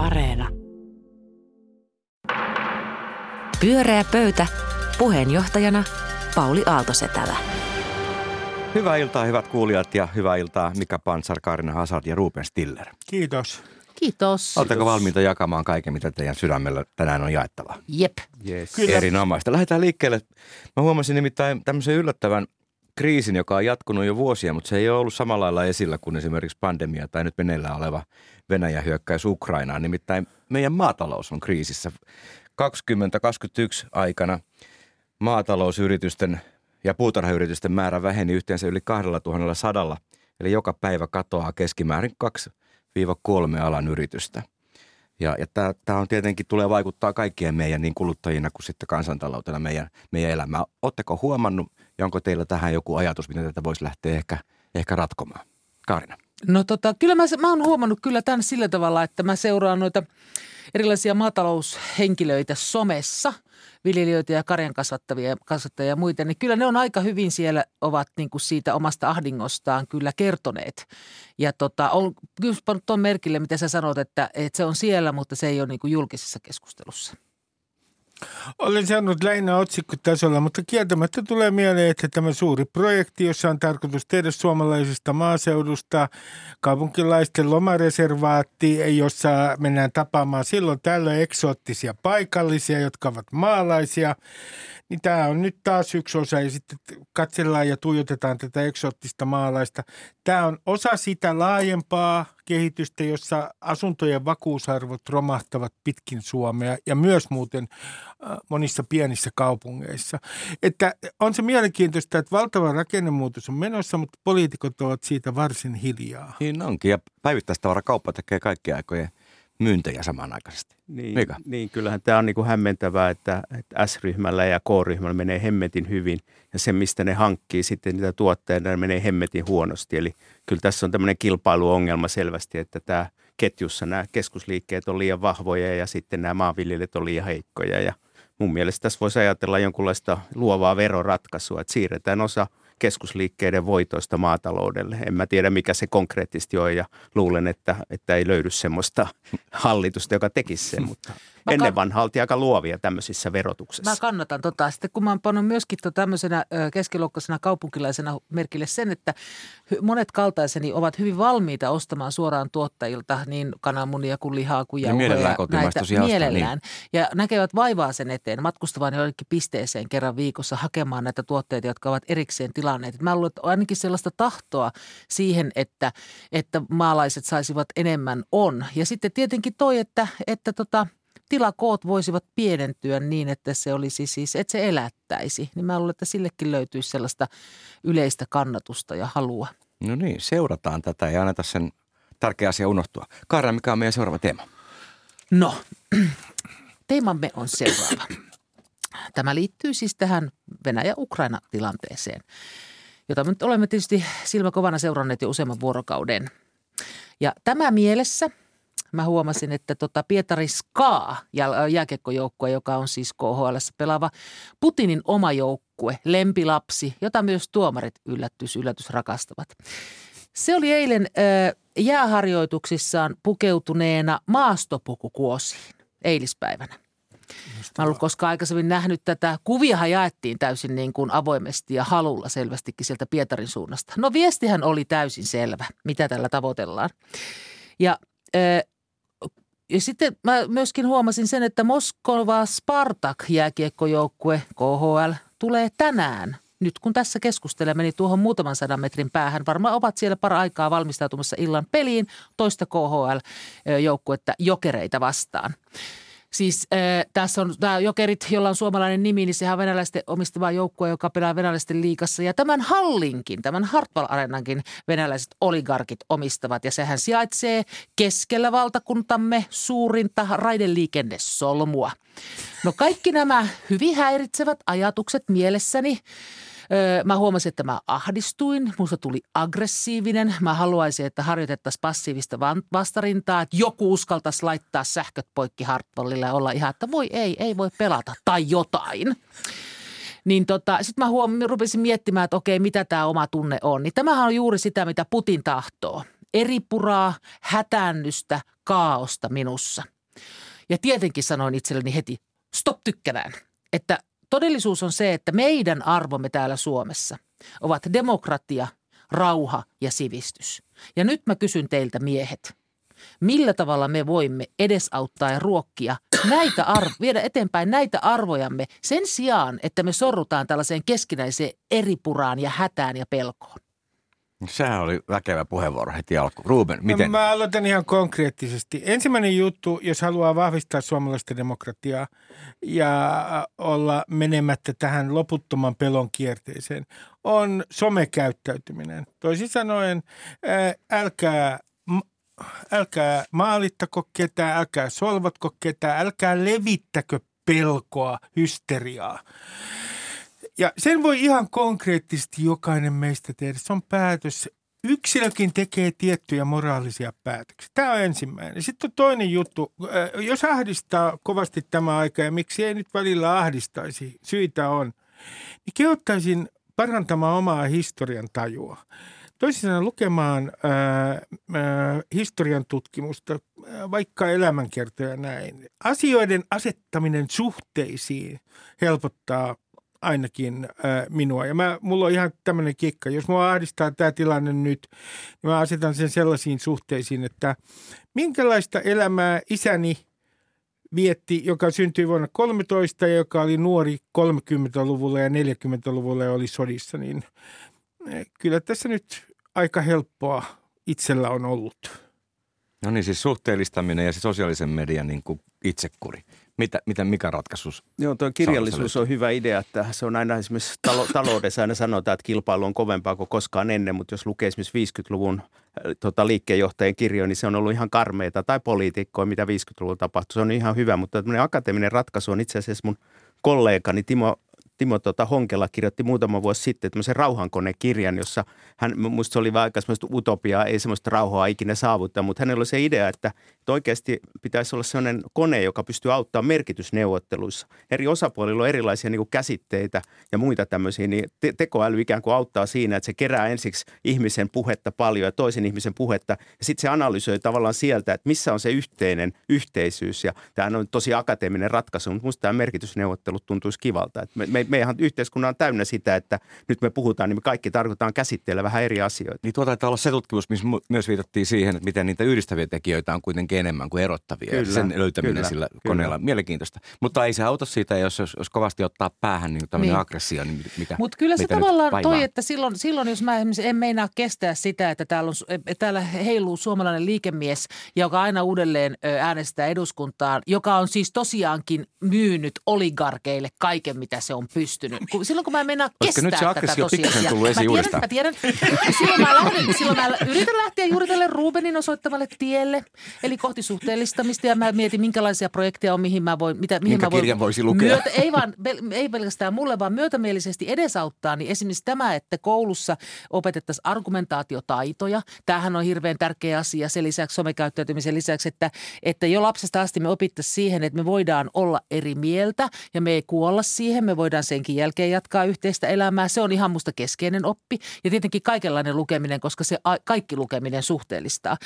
Areena. Pyöreä pöytä. Puheenjohtajana Pauli Aaltosetälä. Hyvää iltaa, hyvät kuulijat, ja hyvää iltaa Mika Pansar, Karina Hazard ja Ruben Stiller. Kiitos. Kiitos. Oletteko valmiita jakamaan kaiken, mitä teidän sydämellä tänään on jaettavaa? Jep. Yes. Kyllä. Erinomaista. Lähdetään liikkeelle. Mä huomasin nimittäin tämmöisen yllättävän kriisin, joka on jatkunut jo vuosia, mutta se ei ole ollut samalla lailla esillä kuin esimerkiksi pandemia tai nyt meneillään oleva Venäjän hyökkäys Ukrainaan. Nimittäin meidän maatalous on kriisissä. 2021 aikana maatalousyritysten ja puutarhayritysten määrä väheni yhteensä yli 2100, eli joka päivä katoaa keskimäärin 2-3 alan yritystä. Ja, ja tämä on tietenkin tulee vaikuttaa kaikkien meidän niin kuluttajina kuin sitten kansantaloutena meidän, meidän elämään. Oletteko huomannut ja onko teillä tähän joku ajatus, miten tätä voisi lähteä ehkä, ehkä ratkomaan? Kaarina. No tota, kyllä mä, mä oon huomannut kyllä tämän sillä tavalla, että mä seuraan noita erilaisia maataloushenkilöitä somessa, viljelijöitä ja karjan kasvattavia, kasvattajia ja muita, niin kyllä ne on aika hyvin siellä ovat niin kuin siitä omasta ahdingostaan kyllä kertoneet. Ja tota, on kyllä pannut tuon merkille, mitä sä sanot, että, että se on siellä, mutta se ei ole niin kuin julkisessa keskustelussa. Olen saanut lähinnä otsikkotasolla, mutta kieltämättä tulee mieleen, että tämä suuri projekti, jossa on tarkoitus tehdä suomalaisesta maaseudusta kaupunkilaisten lomareservaatti, jossa mennään tapaamaan silloin tällöin eksoottisia paikallisia, jotka ovat maalaisia, niin tämä on nyt taas yksi osa ja sitten katsellaan ja tuijotetaan tätä eksoottista maalaista. Tämä on osa sitä laajempaa kehitystä, jossa asuntojen vakuusarvot romahtavat pitkin Suomea ja myös muuten äh, monissa pienissä kaupungeissa. Että on se mielenkiintoista, että valtava rakennemuutos on menossa, mutta poliitikot ovat siitä varsin hiljaa. Niin onkin ja päivittäistavarakauppa tekee kaikkia aikojen myyntejä samanaikaisesti. Niin, Mikä? niin kyllähän tämä on niin kuin hämmentävää, että, että S-ryhmällä ja K-ryhmällä menee hemmetin hyvin ja se, mistä ne hankkii sitten niitä tuotteita, ne menee hemmetin huonosti. Eli kyllä tässä on tämmöinen kilpailuongelma selvästi, että tämä ketjussa nämä keskusliikkeet on liian vahvoja ja sitten nämä maanviljelijät on liian heikkoja ja mun mielestä tässä voisi ajatella jonkunlaista luovaa veroratkaisua, että siirretään osa – keskusliikkeiden voitoista maataloudelle. En mä tiedä, mikä se konkreettisesti on ja luulen, että, että ei löydy semmoista hallitusta, joka tekisi sen, mutta mä ennen vanha oltiin aika luovia tämmöisissä verotuksissa. Mä kannatan tota. Sitten kun mä oon pannut myöskin to tämmöisenä keskiluokkaisena kaupunkilaisena merkille sen, että monet kaltaiseni ovat hyvin valmiita ostamaan suoraan tuottajilta niin kananmunia kuin lihaa kuin jauhoja. Mielellään näitä, mielellään. Niin. Ja näkevät vaivaa sen eteen matkustavan jollekin pisteeseen kerran viikossa hakemaan näitä tuotteita, jotka ovat erikseen tilanneet. Mä luulen, että ainakin sellaista tahtoa siihen, että, että maalaiset saisivat enemmän on. Ja sitten tietenkin toi, että, että tota – tilakoot voisivat pienentyä niin, että se olisi siis, että se elättäisi. Niin mä luulen, että sillekin löytyisi sellaista yleistä kannatusta ja halua. No niin, seurataan tätä ja anneta sen tärkeä asia unohtua. Kaara, mikä on meidän seuraava teema? No, teemamme on seuraava. Tämä liittyy siis tähän Venäjä-Ukraina-tilanteeseen, jota me nyt olemme tietysti silmäkovana seuranneet jo useamman vuorokauden. Ja tämä mielessä – mä huomasin, että tota Pietari Ska, jääkiekkojoukkue, joka on siis KHL pelaava Putinin oma joukkue, lempilapsi, jota myös tuomarit yllätys, yllätys rakastavat. Se oli eilen jääharjoituksissaan pukeutuneena maastopukukuosiin eilispäivänä. Mä en koskaan aikaisemmin nähnyt tätä. Kuviahan jaettiin täysin niin kuin avoimesti ja halulla selvästikin sieltä Pietarin suunnasta. No viestihän oli täysin selvä, mitä tällä tavoitellaan. Ja ja sitten mä myöskin huomasin sen, että Moskova Spartak jääkiekkojoukkue KHL tulee tänään nyt kun tässä keskustelemme, niin tuohon muutaman sadan metrin päähän varmaan ovat siellä para aikaa valmistautumassa illan peliin toista KHL-joukkuetta jokereita vastaan. Siis äh, tässä on tämä Jokerit, jolla on suomalainen nimi, niin sehän on venäläisten omistama joukkue, joka pelaa venäläisten liikassa. Ja tämän hallinkin, tämän Hartwall Arenankin venäläiset oligarkit omistavat. Ja sehän sijaitsee keskellä valtakuntamme suurinta raideliikennesolmua. No kaikki nämä hyvin häiritsevät ajatukset mielessäni – Mä huomasin, että mä ahdistuin, musta tuli aggressiivinen. Mä haluaisin, että harjoitettaisiin passiivista vastarintaa, että joku uskaltaisi laittaa sähköt poikki Hartwallille ja olla ihan, että voi ei, ei voi pelata tai jotain. Niin tota, sitten mä huom- rupesin miettimään, että okei, mitä tämä oma tunne on. Niin tämähän on juuri sitä, mitä Putin tahtoo. eripuraa, hätäännystä, kaaosta minussa. Ja tietenkin sanoin itselleni heti, stop tykkänään, että todellisuus on se, että meidän arvomme täällä Suomessa ovat demokratia, rauha ja sivistys. Ja nyt mä kysyn teiltä miehet, millä tavalla me voimme edesauttaa ja ruokkia näitä arvo, viedä eteenpäin näitä arvojamme sen sijaan, että me sorrutaan tällaiseen keskinäiseen eripuraan ja hätään ja pelkoon. Sehän oli väkevä puheenvuoro heti alkuun. Ruben, miten? No, mä aloitan ihan konkreettisesti. Ensimmäinen juttu, jos haluaa vahvistaa suomalaista demokratiaa ja olla menemättä tähän loputtoman pelon kierteeseen, on somekäyttäytyminen. Toisin sanoen, älkää älkää maalittako ketään, älkää solvatko ketään, älkää levittäkö pelkoa, hysteriaa. Ja sen voi ihan konkreettisesti jokainen meistä tehdä. Se on päätös. Yksilökin tekee tiettyjä moraalisia päätöksiä. Tämä on ensimmäinen. Sitten on toinen juttu. Äh, jos ahdistaa kovasti tämä aika ja miksi ei nyt välillä ahdistaisi, syitä on, niin kehottaisin parantamaan omaa historian tajua. Toisin sanoen lukemaan ää, ää, historian tutkimusta, vaikka elämänkertoja näin. Asioiden asettaminen suhteisiin helpottaa ainakin ää, minua. Ja mä, mulla on ihan tämmöinen kikka. Jos mua ahdistaa tämä tilanne nyt, niin mä asetan sen sellaisiin suhteisiin, että minkälaista elämää isäni vietti, joka syntyi vuonna 13 ja joka oli nuori 30-luvulla ja 40-luvulla ja oli sodissa, niin kyllä tässä nyt aika helppoa itsellä on ollut. No niin, siis suhteellistaminen ja se sosiaalisen median niin kuin itsekuri. Mitä, mitä mikä ratkaisus? Joo, tuo kirjallisuus on hyvä idea, että se on aina esimerkiksi talo, taloudessa aina sanotaan, että kilpailu on kovempaa kuin koskaan ennen, mutta jos lukee esimerkiksi 50-luvun äh, tota, liikkeenjohtajien kirjoja, niin se on ollut ihan karmeita tai poliitikkoja, mitä 50-luvulla tapahtui. Se on ihan hyvä, mutta tämmöinen akateeminen ratkaisu on itse asiassa mun kollegani Timo Timo tota, Honkela kirjoitti muutama vuosi sitten tämmöisen rauhankonekirjan, jossa hän, musta se oli aika semmoista utopiaa, ei semmoista rauhaa ikinä saavuttaa, mutta hänellä oli se idea, että, että oikeasti pitäisi olla sellainen kone, joka pystyy auttamaan merkitysneuvotteluissa. Eri osapuolilla on erilaisia niin kuin käsitteitä ja muita tämmöisiä, niin te- tekoäly ikään kuin auttaa siinä, että se kerää ensiksi ihmisen puhetta paljon ja toisen ihmisen puhetta ja sitten se analysoi tavallaan sieltä, että missä on se yhteinen yhteisyys ja tämä on tosi akateeminen ratkaisu, mutta musta tämä merkitysneuvottelut tuntuisi kivalta. Että me, me, meidän yhteiskunnan on täynnä sitä, että nyt me puhutaan, niin me kaikki tarkoitetaan käsitteellä vähän eri asioita. Niin tuota taitaa olla se tutkimus, missä myös viitattiin siihen, että miten niitä yhdistäviä tekijöitä on kuitenkin enemmän kuin erottavia. Kyllä, sen löytäminen kyllä, sillä kyllä. koneella on mielenkiintoista. Mutta ei se auta siitä, jos, jos, jos kovasti ottaa päähän niin tämmöinen niin. aggressio, niin mikä Mutta kyllä se tavallaan toi, että silloin, silloin, jos mä en meinaa kestää sitä, että täällä, on, täällä heiluu suomalainen liikemies, joka aina uudelleen äänestää eduskuntaan, joka on siis tosiaankin myynyt oligarkeille kaiken, mitä se on pystynyt pystynyt. Kun, silloin kun mä mennään kestää nyt se tätä tosiasiaa. tullut esiin mä tiedän, mä tiedän. silloin mä, lähden, silloin mä yritän lähteä juuri tälle Rubenin osoittavalle tielle, eli kohti suhteellistamista ja mä mietin, minkälaisia projekteja on, mihin mä voin, mitä, mihin Minkä mä voin, kirjan voisi lukea? Myötä, ei, vaan, ei pelkästään mulle, vaan myötämielisesti edesauttaa, niin esimerkiksi tämä, että koulussa opetettaisiin argumentaatiotaitoja. Tämähän on hirveän tärkeä asia sen lisäksi, somekäyttäytymisen lisäksi, että, että jo lapsesta asti me opittaisiin siihen, että me voidaan olla eri mieltä ja me ei kuolla siihen, me voidaan senkin jälkeen jatkaa yhteistä elämää. Se on ihan musta keskeinen oppi ja tietenkin kaikenlainen lukeminen, koska se kaikki lukeminen suhteellistaa.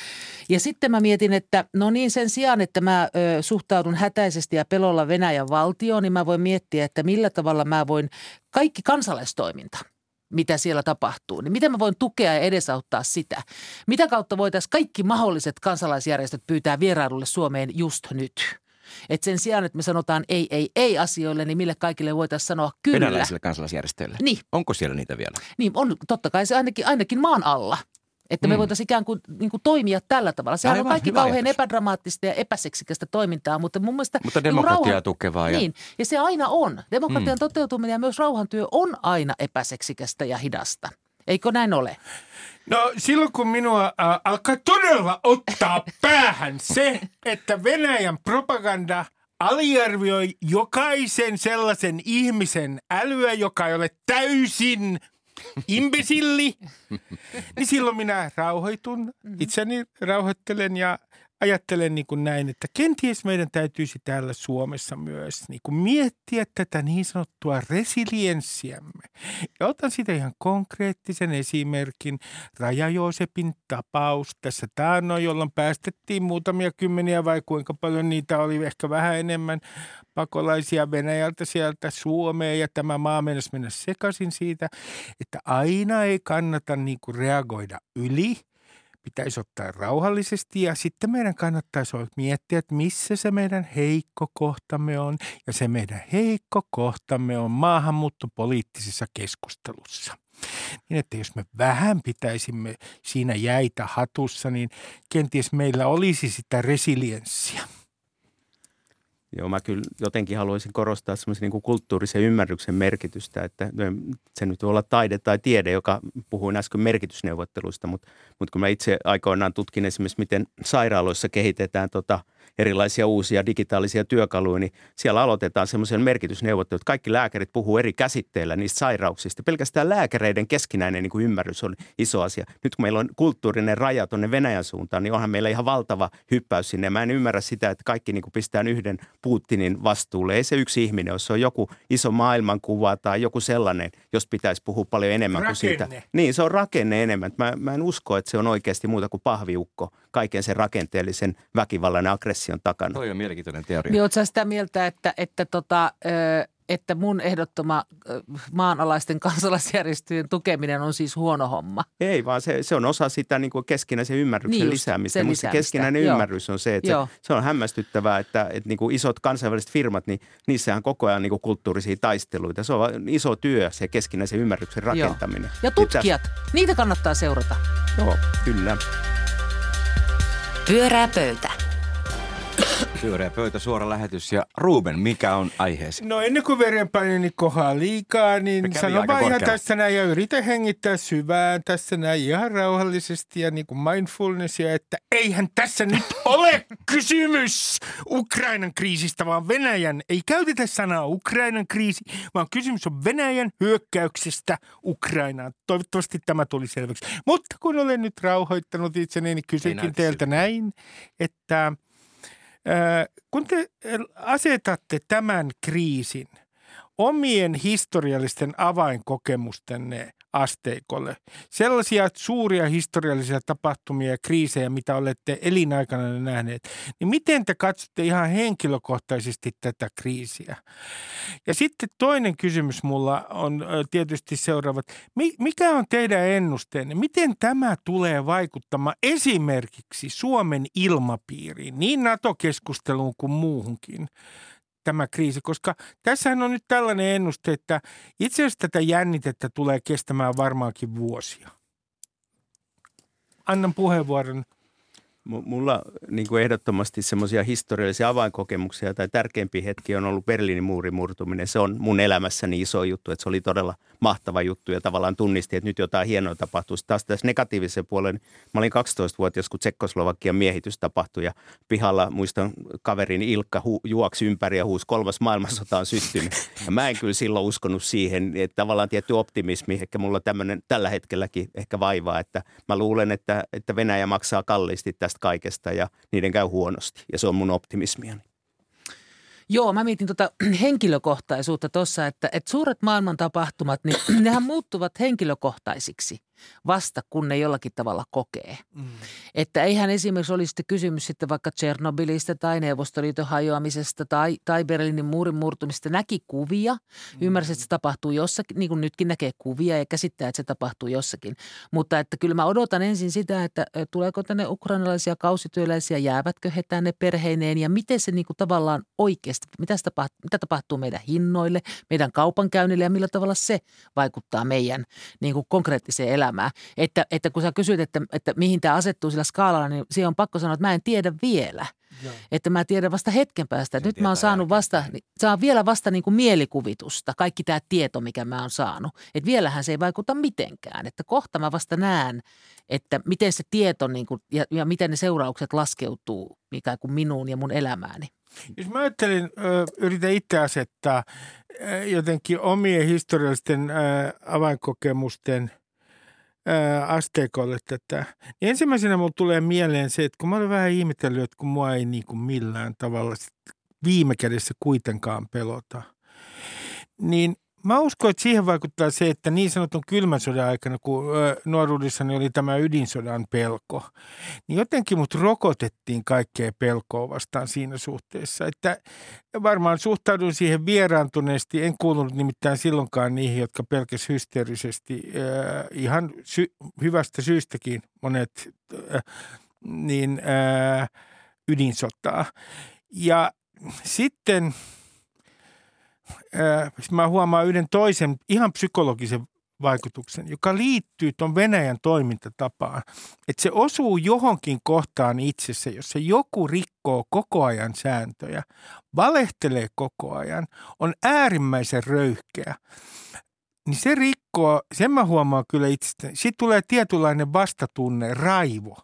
Ja sitten mä mietin, että no niin sen sijaan, että mä ö, suhtaudun hätäisesti ja pelolla Venäjän valtioon, niin mä voin miettiä, että millä tavalla mä voin kaikki kansalaistoiminta – mitä siellä tapahtuu, niin miten mä voin tukea ja edesauttaa sitä? Mitä kautta voitaisiin kaikki mahdolliset kansalaisjärjestöt pyytää vierailulle Suomeen just nyt? Et sen sijaan, että me sanotaan ei, ei, ei asioille, niin mille kaikille voitaisiin sanoa kyllä. Venäläisille kansalaisjärjestöille? Niin. Onko siellä niitä vielä? Niin, on totta kai se ainakin, ainakin maan alla. Että me mm. voitaisiin ikään kuin, niin kuin toimia tällä tavalla. Sehän Aivan, on kaikki kauhean ajatus. epädramaattista ja epäseksikästä toimintaa, mutta mun mielestä... Mutta niinku demokratiaa rauhan, tukevaa. Ja... Niin, ja se aina on. Demokratian mm. toteutuminen ja myös rauhantyö on aina epäseksikästä ja hidasta. Eikö näin ole? No silloin kun minua äh, alkaa todella ottaa päähän se, että Venäjän propaganda aliarvioi jokaisen sellaisen ihmisen älyä, joka ei ole täysin imbesilli, niin silloin minä rauhoitun, itseni rauhoittelen ja ajattelen niin kuin näin, että kenties meidän täytyisi täällä Suomessa myös niin kuin miettiä tätä niin sanottua resilienssiämme. Ja otan siitä ihan konkreettisen esimerkin. Raja Joosepin tapaus tässä taannoin, jolloin päästettiin muutamia kymmeniä vai kuinka paljon niitä oli, ehkä vähän enemmän pakolaisia Venäjältä sieltä Suomeen ja tämä maa mennessä mennä sekaisin siitä, että aina ei kannata niin kuin reagoida yli – pitäisi ottaa rauhallisesti ja sitten meidän kannattaisi miettiä, että missä se meidän heikko kohtamme on. Ja se meidän heikko kohtamme on maahanmuuttopoliittisessa keskustelussa. Niin että jos me vähän pitäisimme siinä jäitä hatussa, niin kenties meillä olisi sitä resilienssiä. Joo, mä kyllä jotenkin haluaisin korostaa semmoisen niin kulttuurisen ymmärryksen merkitystä, että se nyt voi olla taide tai tiede, joka puhuin äsken merkitysneuvotteluista, mutta, mutta kun mä itse aikoinaan tutkin esimerkiksi, miten sairaaloissa kehitetään tota – erilaisia uusia digitaalisia työkaluja, niin siellä aloitetaan semmoisen merkitysneuvottelut. Kaikki lääkärit puhuu eri käsitteillä niistä sairauksista. Pelkästään lääkäreiden keskinäinen niin kuin ymmärrys on iso asia. Nyt kun meillä on kulttuurinen raja tuonne Venäjän suuntaan, niin onhan meillä ihan valtava hyppäys sinne. Mä en ymmärrä sitä, että kaikki niin kuin pistää yhden Putinin vastuulle. Ei se yksi ihminen, jos se on joku iso maailmankuva tai joku sellainen, jos pitäisi puhua paljon enemmän rakenne. kuin siitä. Niin, se on rakenne enemmän. Mä, mä en usko, että se on oikeasti muuta kuin pahviukko kaiken sen rakenteellisen väkivallan ja aggression takana. Toi on mielenkiintoinen teoria. Niin oletko sitä mieltä, että, että, tota, että mun ehdottoma maanalaisten kansalaisjärjestöjen tukeminen on siis huono homma? Ei, vaan se, se on osa sitä niin kuin keskinäisen ymmärryksen niin lisäämistä. Mutta se keskinäinen Joo. ymmärrys on se, että se, se on hämmästyttävää, että, että niin kuin isot kansainväliset firmat, niin niissähän koko ajan niin kuin kulttuurisia taisteluita. Se on iso työ, se keskinäisen ymmärryksen rakentaminen. Joo. Ja tutkijat, niitä kannattaa seurata. Joo, kyllä. Pyörää pöytä. Pyöreä pöytä, suora lähetys. Ja Ruben, mikä on aiheesi? No ennen kuin verenpaineni kohaa liikaa, niin sano vaan ihan tässä näin ja yritä hengittää syvään tässä näin ihan rauhallisesti ja niin kuin mindfulnessia, että eihän tässä nyt ole kysymys Ukrainan kriisistä, vaan Venäjän, ei käytetä sanaa Ukrainan kriisi, vaan kysymys on Venäjän hyökkäyksestä Ukrainaan. Toivottavasti tämä tuli selväksi. Mutta kun olen nyt rauhoittanut itseni, niin kysynkin teiltä näin, että – kun te asetatte tämän kriisin omien historiallisten avainkokemustenne asteikolle. Sellaisia suuria historiallisia tapahtumia ja kriisejä, mitä olette elinaikana nähneet, niin miten te katsotte ihan henkilökohtaisesti tätä kriisiä? Ja sitten toinen kysymys mulla on tietysti seuraava. Mikä on teidän ennusteenne? Miten tämä tulee vaikuttamaan esimerkiksi Suomen ilmapiiriin, niin NATO-keskusteluun kuin muuhunkin? Tämä kriisi, koska tässähän on nyt tällainen ennuste, että itse asiassa tätä jännitettä tulee kestämään varmaankin vuosia. Annan puheenvuoron Mulla niin kuin ehdottomasti semmoisia historiallisia avainkokemuksia tai tärkeimpiä hetki on ollut Berliinin muurin murtuminen. Se on mun elämässäni iso juttu, että se oli todella mahtava juttu ja tavallaan tunnisti, että nyt jotain hienoa tapahtuu. Sitten taas tässä negatiivisen puolen, mä olin 12-vuotias, kun Tsekkoslovakian miehitys tapahtui ja pihalla muistan kaverin Ilkka hu- juoksi ympäri ja huusi kolmas maailmansota on syttynyt. Ja mä en kyllä silloin uskonut siihen, että tavallaan tietty optimismi, ehkä mulla tämmöinen tällä hetkelläkin ehkä vaivaa, että mä luulen, että, että Venäjä maksaa kalliisti tästä tästä kaikesta ja niiden käy huonosti. Ja se on mun optimismiani. Joo, mä mietin tuota henkilökohtaisuutta tuossa, että, että suuret maailman tapahtumat, niin nehän muuttuvat henkilökohtaisiksi vasta, kun ne jollakin tavalla kokee. Mm. Että eihän esimerkiksi olisi sitten kysymys sitten vaikka Tchernobylistä tai Neuvostoliiton hajoamisesta tai, tai Berliinin muurin murtumista. Näki kuvia, mm. ymmärsi, että se tapahtuu jossakin, niin kuin nytkin näkee kuvia ja käsittää, että se tapahtuu jossakin. Mutta että kyllä mä odotan ensin sitä, että tuleeko tänne ukrainalaisia kausityöläisiä, jäävätkö he tänne perheineen ja miten se niin kuin tavallaan oikeasti, mitä, tapahtuu, mitä tapahtuu meidän hinnoille, meidän kaupankäynnille ja millä tavalla se vaikuttaa meidän niin kuin konkreettiseen elämään elämää. Että, että kun sä kysyt, että, että mihin tämä asettuu sillä skaalalla, niin siihen on pakko sanoa, että mä en tiedä vielä. Joo. Että mä tiedän vasta hetken päästä. Nyt mä oon saanut vasta, niin, saan vielä vasta niin kuin mielikuvitusta, kaikki tämä tieto, mikä mä oon saanut. Että vielähän se ei vaikuta mitenkään. Että kohta mä vasta näen, että miten se tieto niin kuin, ja, ja miten ne seuraukset laskeutuu ikään kuin minuun ja mun elämääni. Jos mä ajattelin, yritän itse asettaa jotenkin omien historiallisten avainkokemusten – asteikolle tätä. Niin ensimmäisenä mulle tulee mieleen se, että kun mä olen vähän ihmetellyt, että kun mua ei niin kuin millään tavalla viime kädessä kuitenkaan pelota, niin Mä uskon, että siihen vaikuttaa se, että niin sanotun kylmän sodan aikana, kun nuoruudessani oli tämä ydinsodan pelko, niin jotenkin mut rokotettiin kaikkea pelkoa vastaan siinä suhteessa. Että varmaan suhtaudun siihen vieraantuneesti. En kuulunut nimittäin silloinkaan niihin, jotka pelkäs hysteerisesti ihan sy- hyvästä syystäkin monet niin, ydinsotaa. Ja sitten – mä huomaan yhden toisen ihan psykologisen vaikutuksen, joka liittyy tuon Venäjän toimintatapaan. Että se osuu johonkin kohtaan itsessä, jossa joku rikkoo koko ajan sääntöjä, valehtelee koko ajan, on äärimmäisen röyhkeä. Niin se rikkoo, sen mä huomaan kyllä itsestäni, siitä tulee tietynlainen vastatunne, raivo.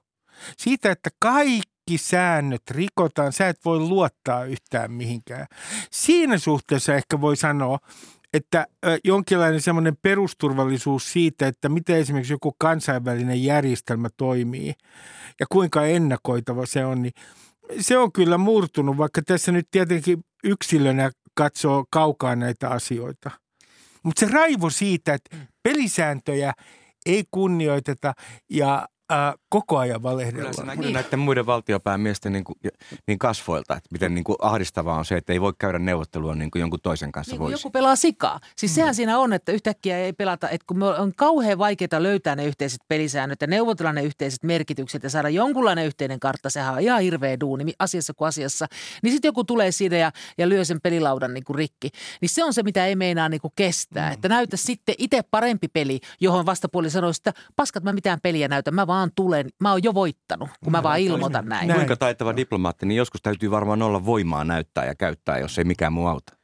Siitä, että kaikki säännöt rikotaan, sä et voi luottaa yhtään mihinkään. Siinä suhteessa ehkä voi sanoa, että jonkinlainen semmoinen perusturvallisuus siitä, että miten esimerkiksi joku kansainvälinen järjestelmä toimii ja kuinka ennakoitava se on, niin se on kyllä murtunut, vaikka tässä nyt tietenkin yksilönä katsoo kaukaa näitä asioita. Mutta se raivo siitä, että pelisääntöjä ei kunnioiteta ja ää, koko ajan valehdellaan. Kyllä se näkyy niin. näiden muiden valtiopäämiesten niin kuin, niin kasvoilta, että miten niin kuin ahdistavaa on se, että ei voi käydä neuvottelua niin kuin jonkun toisen kanssa niin voisi. joku pelaa sikaa. Siis mm. sehän siinä on, että yhtäkkiä ei pelata, että kun me on kauhean vaikeaa löytää ne yhteiset pelisäännöt ja neuvotella ne yhteiset merkitykset ja saada jonkunlainen yhteinen kartta, sehän on ihan hirveä duuni asiassa kuin asiassa. Niin sitten joku tulee siinä ja, ja lyö sen pelilaudan niin kuin rikki. Niin se on se, mitä ei meinaa niin kuin kestää. Mm. Että näytä sitten itse parempi peli, johon vastapuoli sanoo, että paskat mä mitään peliä näytä, mä vaan tulen, mä oon jo voittanut, kun mä vaan ilmoitan näin. näin. Kuinka taitava diplomaatti, niin joskus täytyy varmaan olla voimaa näyttää ja käyttää, jos ei mikään muu auta.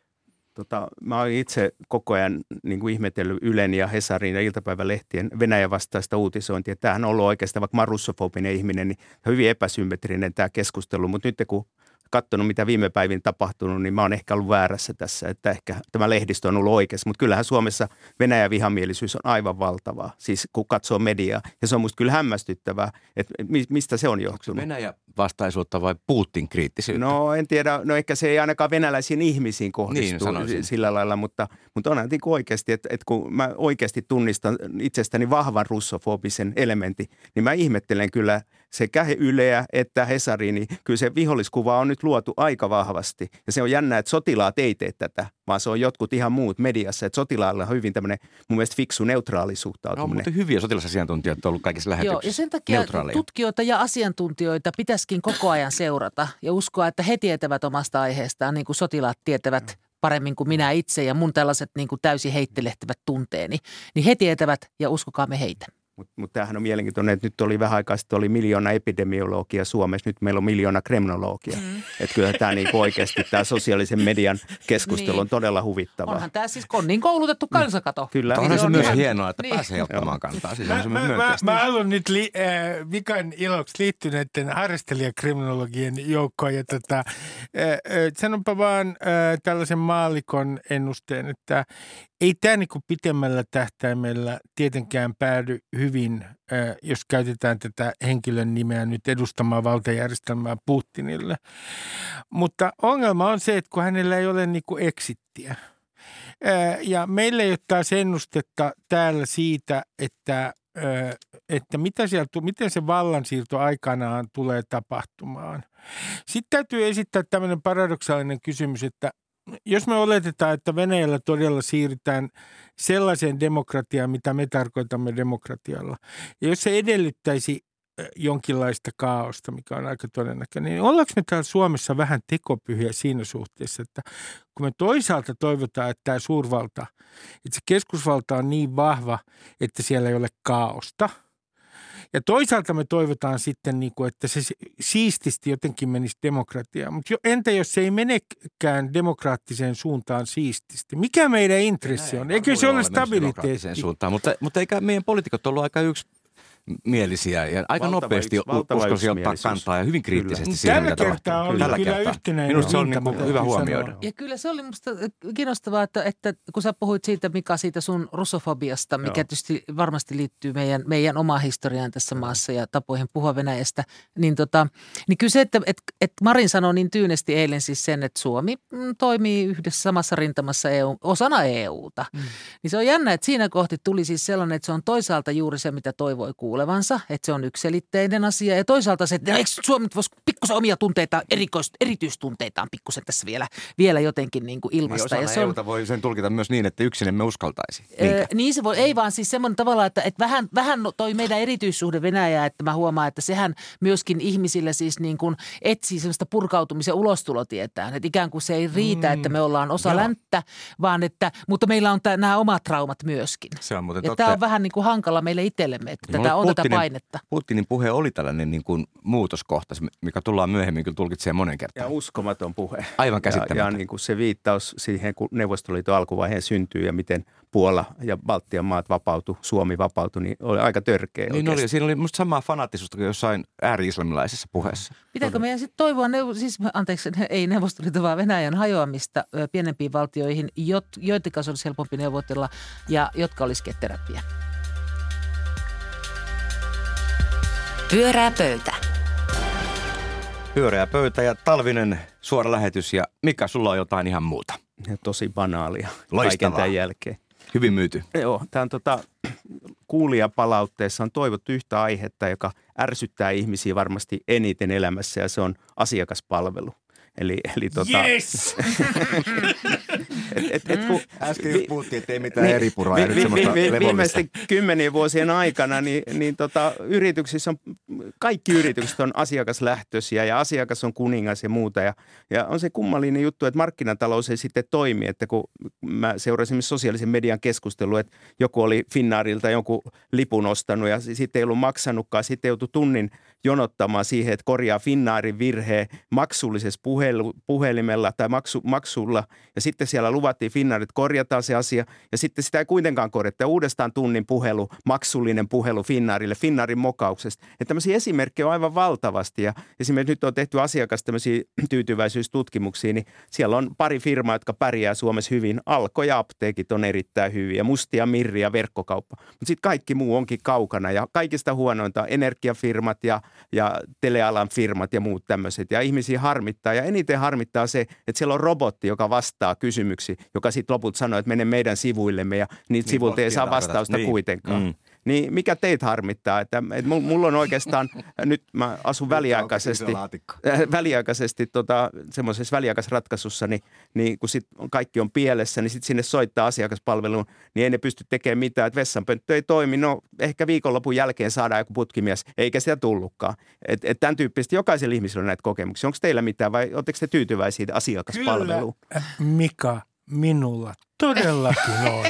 Tota, mä oon itse koko ajan niin kuin ihmetellyt Ylen ja Hesarin ja iltapäivälehtien Venäjän vastaista uutisointia. Tämähän on ollut oikeastaan, vaikka mä russofobinen ihminen, niin hyvin epäsymmetrinen tämä keskustelu. Mutta nyt kun katsonut, mitä viime päivin tapahtunut, niin mä oon ehkä ollut väärässä tässä, että ehkä tämä lehdistö on ollut oikeassa. Mutta kyllähän Suomessa Venäjän vihamielisyys on aivan valtavaa, siis kun katsoo mediaa. Ja se on musta kyllä hämmästyttävää, että mistä se on johtunut. Venäjä vastaisuutta vai Putin kriittisyyttä? No en tiedä, no ehkä se ei ainakaan venäläisiin ihmisiin kohdistu niin, sillä lailla, mutta, mutta onhan niin oikeasti, että, että kun mä oikeasti tunnistan itsestäni vahvan russofobisen elementin, niin mä ihmettelen kyllä sekä Yleä että Hesari, niin kyllä se viholliskuva on nyt luotu aika vahvasti. Ja se on jännä, että sotilaat ei tee tätä, vaan se on jotkut ihan muut mediassa. Että sotilailla on hyvin tämmöinen mun mielestä fiksu neutraali suhtautuminen. No, mutta hyviä sotilasasiantuntijoita on ollut kaikissa lähetyksissä. Joo, ja sen takia tutkijoita ja asiantuntijoita pitäisikin koko ajan seurata ja uskoa, että he tietävät omasta aiheestaan, niin kuin sotilaat tietävät paremmin kuin minä itse ja mun tällaiset niin kuin täysin heittelehtävät tunteeni, niin he tietävät ja uskokaamme heitä. Mutta mut tämähän on mielenkiintoinen, että nyt oli vähän aikaa sitten oli miljoona epidemiologia Suomessa, nyt meillä on miljoona kremnologia. Mm. Että kyllä tämä niinku oikeasti tämä sosiaalisen median keskustelu niin. on todella huvittavaa. Onhan tämä siis konnin koulutettu kansakato. Kyllä. Onhan niin se, on myös ihan... hienoa, että niin. pääsee ottamaan kantaa. Siis mä, mä, mä, mä haluan nyt li, äh, vikan iloksi liittyneiden harrastelijakriminologien joukkoon. Ja tota, äh, äh, sanonpa vaan äh, tällaisen maalikon ennusteen, että ei tämä niin pitemmällä tähtäimellä tietenkään päädy hyvin, jos käytetään tätä henkilön nimeä nyt edustamaan valtajärjestelmää Putinille. Mutta ongelma on se, että kun hänellä ei ole niin eksittiä. Ja meillä ei ole taas ennustetta täällä siitä, että, että mitä sieltä, miten se vallansiirto aikanaan tulee tapahtumaan. Sitten täytyy esittää tämmöinen paradoksaalinen kysymys, että jos me oletetaan, että Venäjällä todella siirrytään sellaiseen demokratiaan, mitä me tarkoitamme demokratialla, ja jos se edellyttäisi jonkinlaista kaaosta, mikä on aika todennäköinen, niin ollaanko me täällä Suomessa vähän tekopyhiä siinä suhteessa, että kun me toisaalta toivotaan, että tämä suurvalta, että se keskusvalta on niin vahva, että siellä ei ole kaaosta – ja toisaalta me toivotaan sitten, niin kuin, että se siististi jotenkin menisi demokratiaan. Mutta jo, entä jos se ei menekään demokraattiseen suuntaan siististi? Mikä meidän intressi on? Eikö se ole stabiliteetti? Suuntaan, mutta, mutta eikä meidän poliitikot ollut aika yksi mielisiä ja aika Valtava nopeasti uskalsi ottaa kantaa ja hyvin kriittisesti Kyllä. siihen, Tällä mitä kertaa oli Tällä kyllä kertaa. yhtenäinen Minusta se on niin täytyy hyvä sanoa. huomioida. Ja kyllä se oli musta kiinnostavaa, että, että kun sä puhuit siitä, Mika, siitä sun russofobiasta, mikä Joo. tietysti varmasti liittyy meidän, meidän omaan historiaan tässä maassa ja tapoihin puhua Venäjästä, niin, tota, niin kyllä se, että, että, että Marin sanoi niin tyynesti eilen siis sen, että Suomi mm, toimii yhdessä samassa rintamassa EU, osana EUta. Mm. Niin se on jännä, että siinä kohti tuli siis sellainen, että se on toisaalta juuri se, mitä toivoi kuulevansa, että se on yksiselitteinen asia ja toisaalta se, että eikö Suomi voisi pikkusen omia tunteita, erikois, erityistunteitaan pikkusen tässä vielä, vielä jotenkin niin kuin Niin ilmasta. osana ja se on, EUta voi sen tulkita myös niin, että yksin emme uskaltaisi. Öö, niin se voi, ei vaan siis semmoinen tavalla, että, että vähän, vähän no- toi meidän erityissuhde Venäjää, että mä huomaan, että sehän myöskin ihmisillä siis niin kuin etsii semmoista purkautumisen ulostulotietään. Että ikään kuin se ei riitä, mm, että me ollaan osa joo. länttä, vaan että, mutta meillä on tää, nämä omat traumat myöskin. Se on muuten Ja totta. tämä on vähän niin kuin hankala meille itsellemme, että Mulle tätä on tätä Putinin- painetta. Putinin puhe oli tällainen niin kuin muutoskohta, mikä tullaan myöhemmin kyllä tulkitsee monen Ja kertaan. uskomaton puhe. Aivan Ja, käsittämätön. ja niin kuin se viittaus siihen, kun Neuvostoliiton alkuvaiheen syntyy ja miten Puola ja Baltian maat vapautu, Suomi vapautui, niin oli aika törkeä Niin oli, oikeasti. siinä oli musta samaa fanaattisuutta kuin jossain ääri-islamilaisessa puheessa. Pitääkö meidän sitten toivoa, neuv- siis anteeksi, ei Neuvostoliiton, vaan Venäjän hajoamista ö, pienempiin valtioihin, jot, joiden kanssa olisi helpompi neuvotella ja jotka olisi ketterämpiä? Pyörää pöytä. Pyöreä pöytä ja talvinen suora lähetys ja Mika, sulla on jotain ihan muuta. Ja tosi banaalia kaiken Loistavaa. tämän jälkeen. Hyvin myyty. Joo, tämä on tota, kuulijapalautteessa on toivottu yhtä aihetta, joka ärsyttää ihmisiä varmasti eniten elämässä ja se on asiakaspalvelu. Eli, eli tota, Yes! et, et, et, kun, Äsken vi- puhuttiin, että ei mitään Niin, eri puraa vi- vi- semmoista vi- vi-. Viimeisten kymmenien vuosien aikana niin, niin tota, yrityksissä on, kaikki yritykset on asiakaslähtöisiä ja asiakas on kuningas ja muuta. Ja, ja on se kummallinen juttu, että markkinatalous ei sitten toimi, että kun mä seurasin sosiaalisen median keskustelua, että joku oli Finnaarilta jonkun lipun ostanut ja sitten ei ollut maksanutkaan, sitten joutui tunnin jonottamaan siihen, että korjaa Finnaarin virheen maksullisessa puhelu, puhelimella tai maksu, maksulla. Ja sitten siellä luvattiin Finnaarin, että korjataan se asia. Ja sitten sitä ei kuitenkaan korjata. Ja uudestaan tunnin puhelu, maksullinen puhelu Finnaarille, Finnaarin mokauksesta. Että tämmöisiä esimerkkejä on aivan valtavasti. Ja esimerkiksi nyt on tehty asiakas tämmöisiä tyytyväisyystutkimuksia, niin siellä on pari firmaa, jotka pärjää Suomessa hyvin. Alko ja apteekit on erittäin hyviä. Mustia, Mirri ja verkkokauppa. Mutta sitten kaikki muu onkin kaukana. Ja kaikista huonointa on energiafirmat ja, ja telealan firmat ja muut tämmöiset. Ja ihmisiä harmittaa. Ja eniten harmittaa se, että siellä on robotti, joka vastaa kysymyksiin, joka sitten lopulta sanoo, että mene meidän sivuillemme ja niitä Niin, sivuilta ei saa vastausta niin. kuitenkaan. Mm. Niin mikä teitä harmittaa? Että, että mul- mulla on oikeastaan, nyt mä asun väliaikaisesti, äh, väliaikaisesti tota, semmoisessa väliaikaisratkaisussa, niin, niin kun sit kaikki on pielessä, niin sitten sinne soittaa asiakaspalveluun, niin ei ne pysty tekemään mitään, että vessanpönttö ei toimi. No ehkä viikonlopun jälkeen saadaan joku putkimies, eikä sitä tullutkaan. Et, et tämän tyyppisesti jokaisella ihmisellä on näitä kokemuksia. Onko teillä mitään vai oletteko te tyytyväisiä asiakaspalveluun? Kyllä, Mika, minulla todellakin on.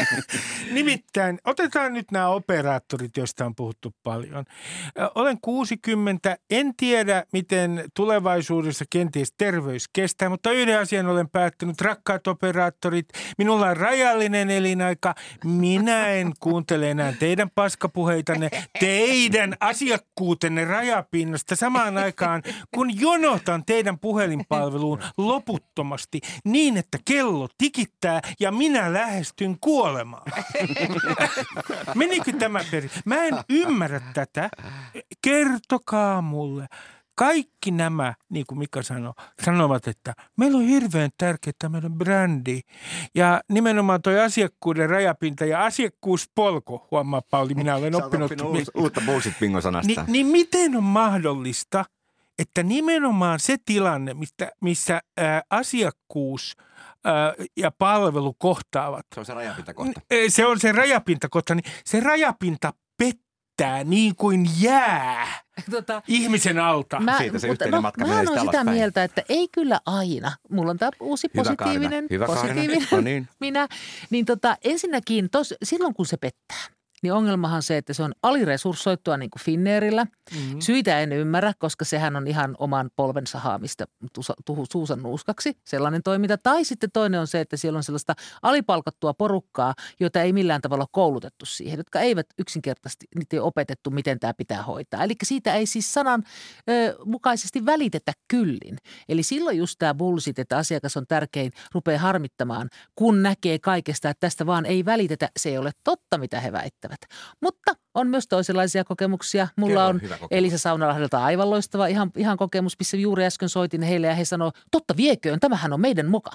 Nimittäin otetaan nyt nämä operaattorit, joista on puhuttu paljon. Olen 60, en tiedä miten tulevaisuudessa kenties terveys kestää, mutta yhden asian olen päättänyt. Rakkaat operaattorit, minulla on rajallinen elinaika. Minä en kuuntele enää teidän paskapuheitanne, teidän asiakkuutenne rajapinnasta samaan aikaan, kun jonotan teidän puhelinpalveluun loputtomasti niin, että kello tikittää ja minä lähestyn kuolemaan. Menikö tämä perin? Mä en ymmärrä tätä. Kertokaa mulle. Kaikki nämä, niin kuin Mika sanoi, sanovat, että meillä on hirveän tärkeää meidän brändi. Ja nimenomaan tuo asiakkuuden rajapinta ja asiakkuuspolku, huomaa Pauli, minä olen oppinut. oppinut uus- uutta bullshit-bingo-sanasta. Niin, niin miten on mahdollista, että nimenomaan se tilanne, mistä, missä ää, asiakkuus ja palvelu kohtaavat, Se on se rajapintakohta. Se on se rajapintakohta, niin se rajapinta pettää niin kuin jää Tota, ihmisen alta. Mä, Siitä se mutta yhteinen no, matka mä menee olen sitä alaspäin. mieltä, että ei kyllä aina. Mulla on tämä uusi Hyvä positiivinen, Kaarina, hyvä Kaarina. positiivinen No niin. minä. Niin tota, ensinnäkin tos, silloin kun se pettää, niin ongelmahan on se, että se on aliresurssoittua niin kuin Finnairillä. Mm-hmm. Syitä en ymmärrä, koska sehän on ihan oman polvensa haamista tuhu suusan nuuskaksi, sellainen toiminta. Tai sitten toinen on se, että siellä on sellaista alipalkattua porukkaa, jota ei millään tavalla koulutettu siihen, jotka eivät yksinkertaisesti, niitä ei opetettu, miten tämä pitää hoitaa. Eli siitä ei siis sanan ö, mukaisesti välitetä kyllin. Eli silloin just tämä bullshit, että asiakas on tärkein, rupeaa harmittamaan, kun näkee kaikesta, että tästä vaan ei välitetä. Se ei ole totta, mitä he väittävät. Mutta on myös toisenlaisia kokemuksia. Mulla Kerro on. Elisa Saunalahdelta aivan loistava ihan, ihan kokemus, missä juuri äsken soitin heille ja he sanoo, totta vieköön, tämähän on meidän moka.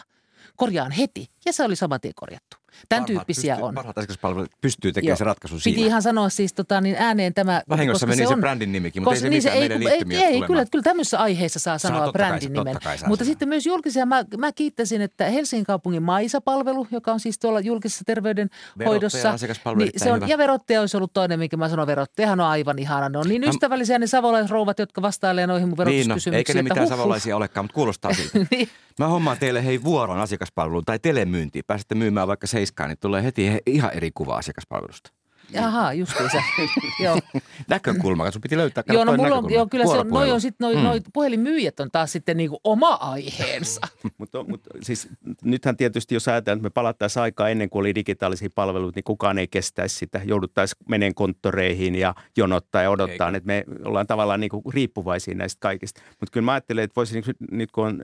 Korjaan heti. Ja se oli saman tien korjattu. Tämän parhaat tyyppisiä pystyy, on. Parhaat asiakaspalvelut pystyy tekemään Joo. se ratkaisun siinä. Piti ihan sanoa siis tota, niin ääneen tämä. Vahingossa meni se, on, se brändin nimikin, mutta koska, ei se niin se ei, ei, ei, kyllä, kyllä tämmöisessä aiheessa saa, saa sanoa brändin nimen. Mutta sanoa. sitten myös julkisia, mä, mä kiittäisin, että Helsingin kaupungin Maisa-palvelu, joka on siis tuolla julkisessa terveydenhoidossa. Niin se on, ja verottaja olisi ollut toinen, minkä mä sanon, verottajahan on aivan ihana. Ne on niin ystävällisiä ne savolaisrouvat, jotka vastailee noihin mun verotuskysymyksiin. Niin, no, eikä ne mitään savolaisia olekaan, mutta kuulostaa siltä. niin. Mä hommaan teille hei vuoron asiakaspalveluun tai telemyyntiin. Pääsette myymään vaikka seiskaan, niin tulee heti ihan eri kuva asiakaspalvelusta. Jaha, justiinsa. joo. Näkökulma, sun piti löytää. Joo, no mulla on, joo, kyllä se on, noi on sitten, noi, mm. noi puhelinmyyjät on taas sitten niinku oma aiheensa. mutta, mutta siis nythän tietysti, jos ajatellaan, että me palattaisiin aikaa ennen kuin oli digitaalisia palveluita, niin kukaan ei kestäisi sitä. Jouduttaisiin meneen konttoreihin ja jonottaa ja odottaa, että me ollaan tavallaan niinku riippuvaisia näistä kaikista. Mutta kyllä mä ajattelen, että voisi nyt, nyt kun on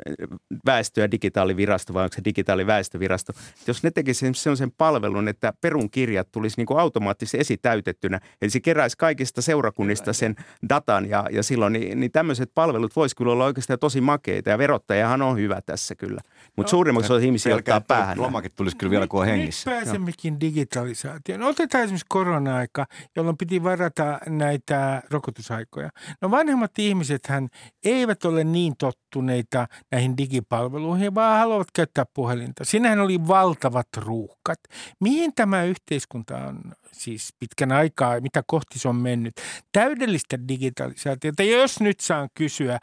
väestö- ja digitaalivirasto, vai onko se digitaaliväestövirasto, jos ne tekisivät sellaisen palvelun, että perunkirjat tulisi niinku automaattisesti se esitäytettynä. Eli se keräisi kaikista seurakunnista sen datan ja, ja silloin niin, niin tämmöiset palvelut voisi kyllä olla oikeastaan tosi makeita ja verottajahan on hyvä tässä kyllä. Mutta no, suurimmaksi on ihmisiä ottaa päähän. Lomakin tulisi kyllä vielä, kun on hengissä. Nyt pääsemmekin digitalisaatioon. No, otetaan esimerkiksi korona-aika, jolloin piti varata näitä rokotusaikoja. No vanhemmat ihmisethän eivät ole niin tottuneita näihin digipalveluihin, vaan haluavat käyttää puhelinta. Siinähän oli valtavat ruuhkat. Mihin tämä yhteiskunta on siis pitkän aikaa, mitä kohti se on mennyt. Täydellistä digitalisaatiota. Jos nyt saan kysyä,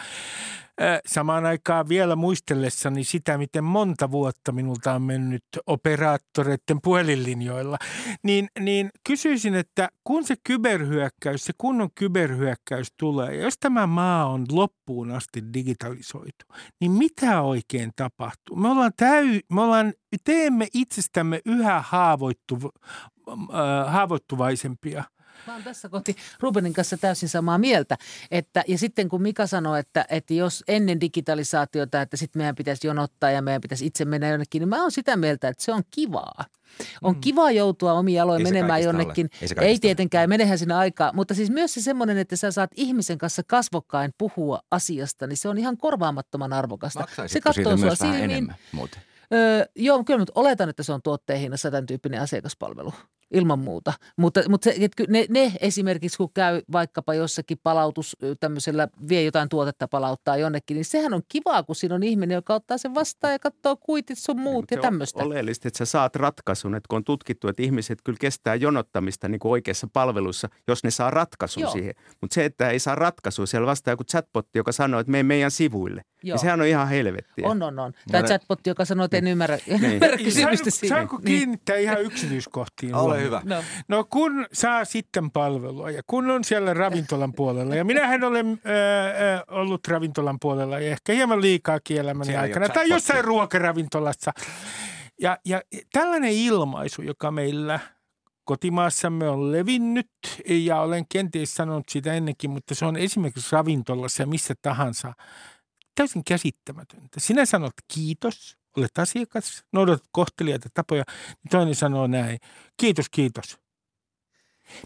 samaan aikaan vielä muistellessani sitä, miten monta vuotta minulta on mennyt operaattoreiden puhelinlinjoilla, niin, niin kysyisin, että kun se kyberhyökkäys, se kunnon kyberhyökkäys tulee, jos tämä maa on loppuun asti digitalisoitu, niin mitä oikein tapahtuu? Me ollaan, täy, me ollaan teemme itsestämme yhä haavoittuv, äh, haavoittuvaisempia – Mä oon tässä kohti Rubenin kanssa täysin samaa mieltä. Että, ja sitten kun Mika sanoi, että, että jos ennen digitalisaatiota, että sitten meidän pitäisi jonottaa ja meidän pitäisi itse mennä jonnekin, niin mä oon sitä mieltä, että se on kivaa. On mm. kiva joutua omiin aloihin menemään jonnekin. Ei, Ei tietenkään, menehän siinä aikaa. Mutta siis myös se semmoinen, että sä saat ihmisen kanssa kasvokkain puhua asiasta, niin se on ihan korvaamattoman arvokasta. se katsoo sua silmiin. Enemmän, muuten? Öö, joo, kyllä mutta oletan, että se on tuotteen hinnassa tämän tyyppinen asiakaspalvelu ilman muuta. Mutta, mutta se, että ne, ne esimerkiksi, kun käy vaikkapa jossakin palautus tämmöisellä, vie jotain tuotetta palauttaa jonnekin, niin sehän on kivaa, kun siinä on ihminen, joka ottaa sen vastaan ja katsoo kuitit sun muut ja, ja tämmöistä. On oleellista, että sä saat ratkaisun, että kun on tutkittu, että ihmiset kyllä kestää jonottamista niin kuin oikeassa palvelussa, jos ne saa ratkaisun Joo. siihen. Mutta se, että ei saa ratkaisua, siellä vastaa joku chatbotti, joka sanoo, että mene meidän sivuille. Joo. Ja sehän on ihan helvettiä. On, on, on. Tämä chatbotti, joka sanoo, että en ymmärrä, niin. ymmärrä kysymystä siinä. Saanko kiinnittää niin. ihan yksityiskohtiin? Ole hyvä. No. no kun saa sitten palvelua ja kun on siellä ravintolan puolella ja minähän olen äh, ollut ravintolan puolella ja ehkä hieman liikaa elämäni aikana tai jossain ruokaravintolassa. Ja, ja tällainen ilmaisu, joka meillä kotimaassamme on levinnyt ja olen kenties sanonut sitä ennenkin, mutta se on esimerkiksi ravintolassa ja missä tahansa täysin käsittämätöntä. Sinä sanot kiitos, olet asiakas, noudatat kohteliaita tapoja, niin toinen sanoo näin, kiitos, kiitos.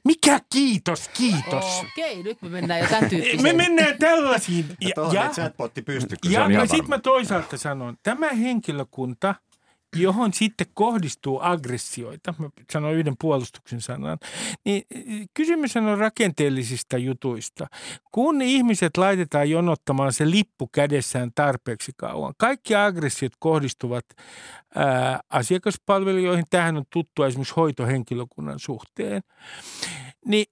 Mikä kiitos, kiitos? Okei, nyt me mennään jo tämän tyyppiseen. Me mennään tällaisiin. Ja, ja, ja ja, ja sitten mä toisaalta sanon, tämä henkilökunta – johon sitten kohdistuu aggressioita, mä sanon yhden puolustuksen sanan, niin kysymys on rakenteellisista jutuista. Kun ihmiset laitetaan jonottamaan se lippu kädessään tarpeeksi kauan, kaikki aggressiot kohdistuvat ää, asiakaspalvelijoihin. Tähän on tuttua esimerkiksi hoitohenkilökunnan suhteen. Niin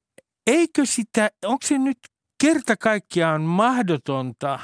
eikö sitä, onko se nyt kerta kaikkiaan mahdotonta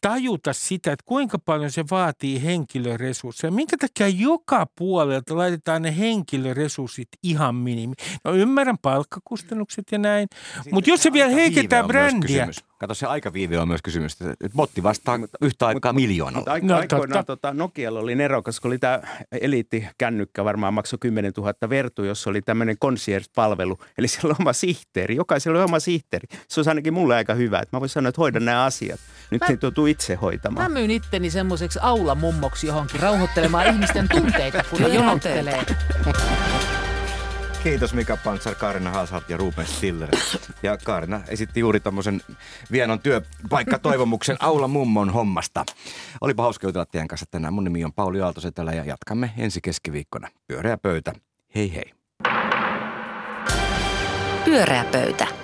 tajuta sitä, että kuinka paljon se vaatii henkilöresursseja. Minkä takia joka puolelta laitetaan ne henkilöresurssit ihan minimi. No ymmärrän palkkakustannukset ja näin, mutta jos se vielä heikentää brändiä. Kato, se aikaviive on myös kysymys. Että botti vastaa yhtä aikaa miljoonalla. Mutta aiko, no, aikoinaan tota, Nokialla oli nerokas, kun oli tämä eliittikännykkä, varmaan maksoi 10 000 vertu, jossa oli tämmöinen concierge-palvelu. Eli siellä on oma sihteeri. Jokaisella on oma sihteeri. Se on ainakin mulle aika hyvä, että mä voin sanoa, että hoidan nämä asiat. Nyt mä, tuntuu itse hoitamaan. Mä myyn itteni semmoiseksi aulamummoksi johonkin rauhoittelemaan ihmisten tunteita, kun ne jonottelee. Kiitos Mika Pantsar, Kaarina Halsart ja Ruben Stiller. Ja Kaarina esitti juuri tämmöisen vienon työpaikkatoivomuksen Aula Mummon hommasta. Olipa hauska jutella teidän kanssa tänään. Mun nimi on Pauli Aaltosetälä ja jatkamme ensi keskiviikkona. Pyöreä pöytä. Hei hei. Pyöreä pöytä.